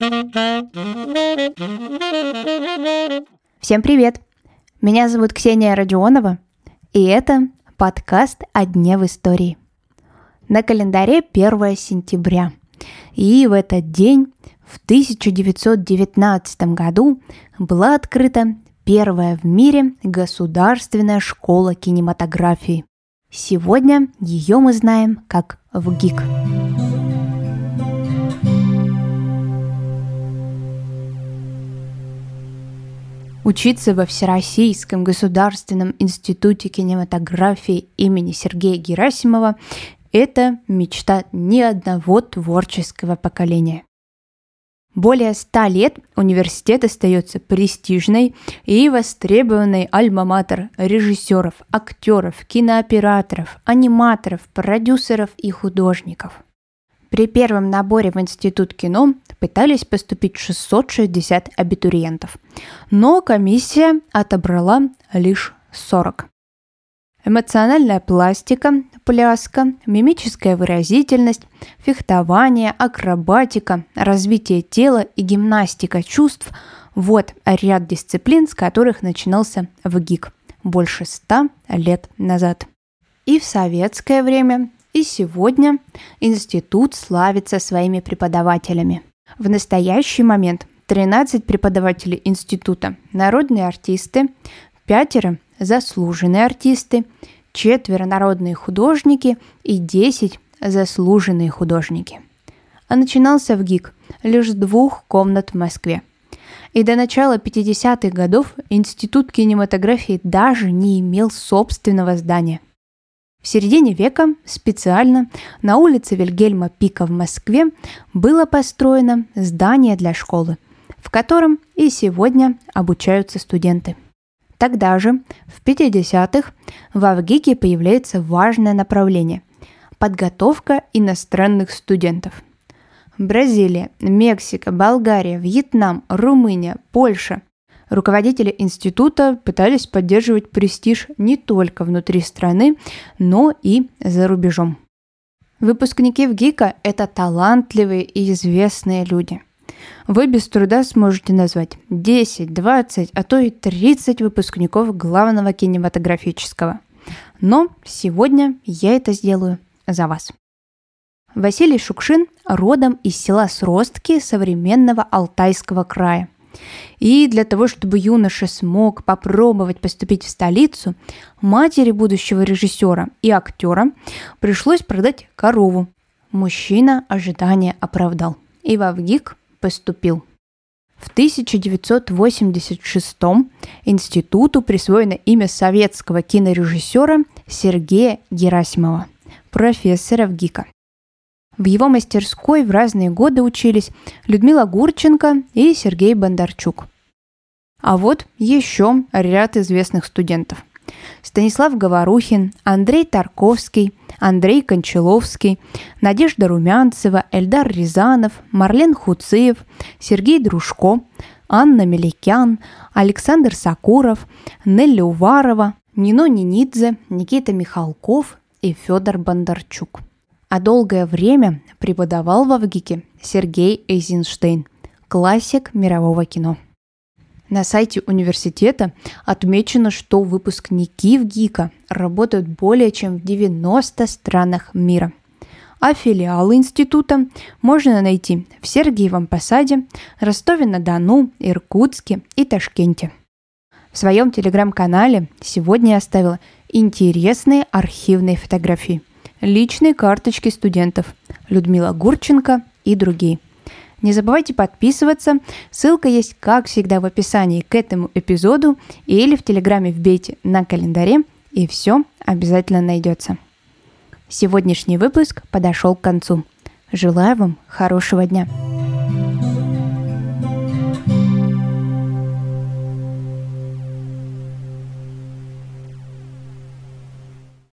Всем привет! Меня зовут Ксения Родионова, и это подкаст «О дне в истории». На календаре 1 сентября, и в этот день, в 1919 году, была открыта первая в мире государственная школа кинематографии. Сегодня ее мы знаем как ВГИК. Учиться во Всероссийском государственном институте кинематографии имени Сергея Герасимова – это мечта ни одного творческого поколения. Более ста лет университет остается престижной и востребованной альма-матер режиссеров, актеров, кинооператоров, аниматоров, продюсеров и художников. При первом наборе в Институт кино пытались поступить 660 абитуриентов, но комиссия отобрала лишь 40. Эмоциональная пластика, пляска, мимическая выразительность, фехтование, акробатика, развитие тела и гимнастика чувств – вот ряд дисциплин, с которых начинался ВГИК больше ста лет назад. И в советское время, и сегодня институт славится своими преподавателями – в настоящий момент 13 преподавателей института – народные артисты, пятеро – заслуженные артисты, четверо – народные художники и 10 – заслуженные художники. А начинался в ГИК лишь с двух комнат в Москве. И до начала 50-х годов Институт кинематографии даже не имел собственного здания – в середине века специально на улице Вильгельма Пика в Москве было построено здание для школы, в котором и сегодня обучаются студенты. Тогда же, в 50-х, в Авгике появляется важное направление – подготовка иностранных студентов. Бразилия, Мексика, Болгария, Вьетнам, Румыния, Польша – Руководители института пытались поддерживать престиж не только внутри страны, но и за рубежом. Выпускники ВГИКа – это талантливые и известные люди. Вы без труда сможете назвать 10, 20, а то и 30 выпускников главного кинематографического. Но сегодня я это сделаю за вас. Василий Шукшин родом из села Сростки современного Алтайского края – и для того, чтобы юноша смог попробовать поступить в столицу, матери будущего режиссера и актера пришлось продать корову. Мужчина ожидания оправдал и в Авгик поступил. В 1986 институту присвоено имя советского кинорежиссера Сергея Герасимова, профессора ВГИКа. В его мастерской в разные годы учились Людмила Гурченко и Сергей Бондарчук. А вот еще ряд известных студентов. Станислав Говорухин, Андрей Тарковский, Андрей Кончаловский, Надежда Румянцева, Эльдар Рязанов, Марлен Хуцеев, Сергей Дружко, Анна Меликян, Александр Сакуров, Нелли Уварова, Нино Нинидзе, Никита Михалков и Федор Бондарчук а долгое время преподавал в Авгике Сергей Эйзенштейн, классик мирового кино. На сайте университета отмечено, что выпускники ВГИКа работают более чем в 90 странах мира. А филиалы института можно найти в Сергиевом Посаде, Ростове-на-Дону, Иркутске и Ташкенте. В своем телеграм-канале сегодня я оставила интересные архивные фотографии личные карточки студентов Людмила Гурченко и другие. Не забывайте подписываться. Ссылка есть, как всегда, в описании к этому эпизоду или в Телеграме вбейте на календаре, и все обязательно найдется. Сегодняшний выпуск подошел к концу. Желаю вам хорошего дня.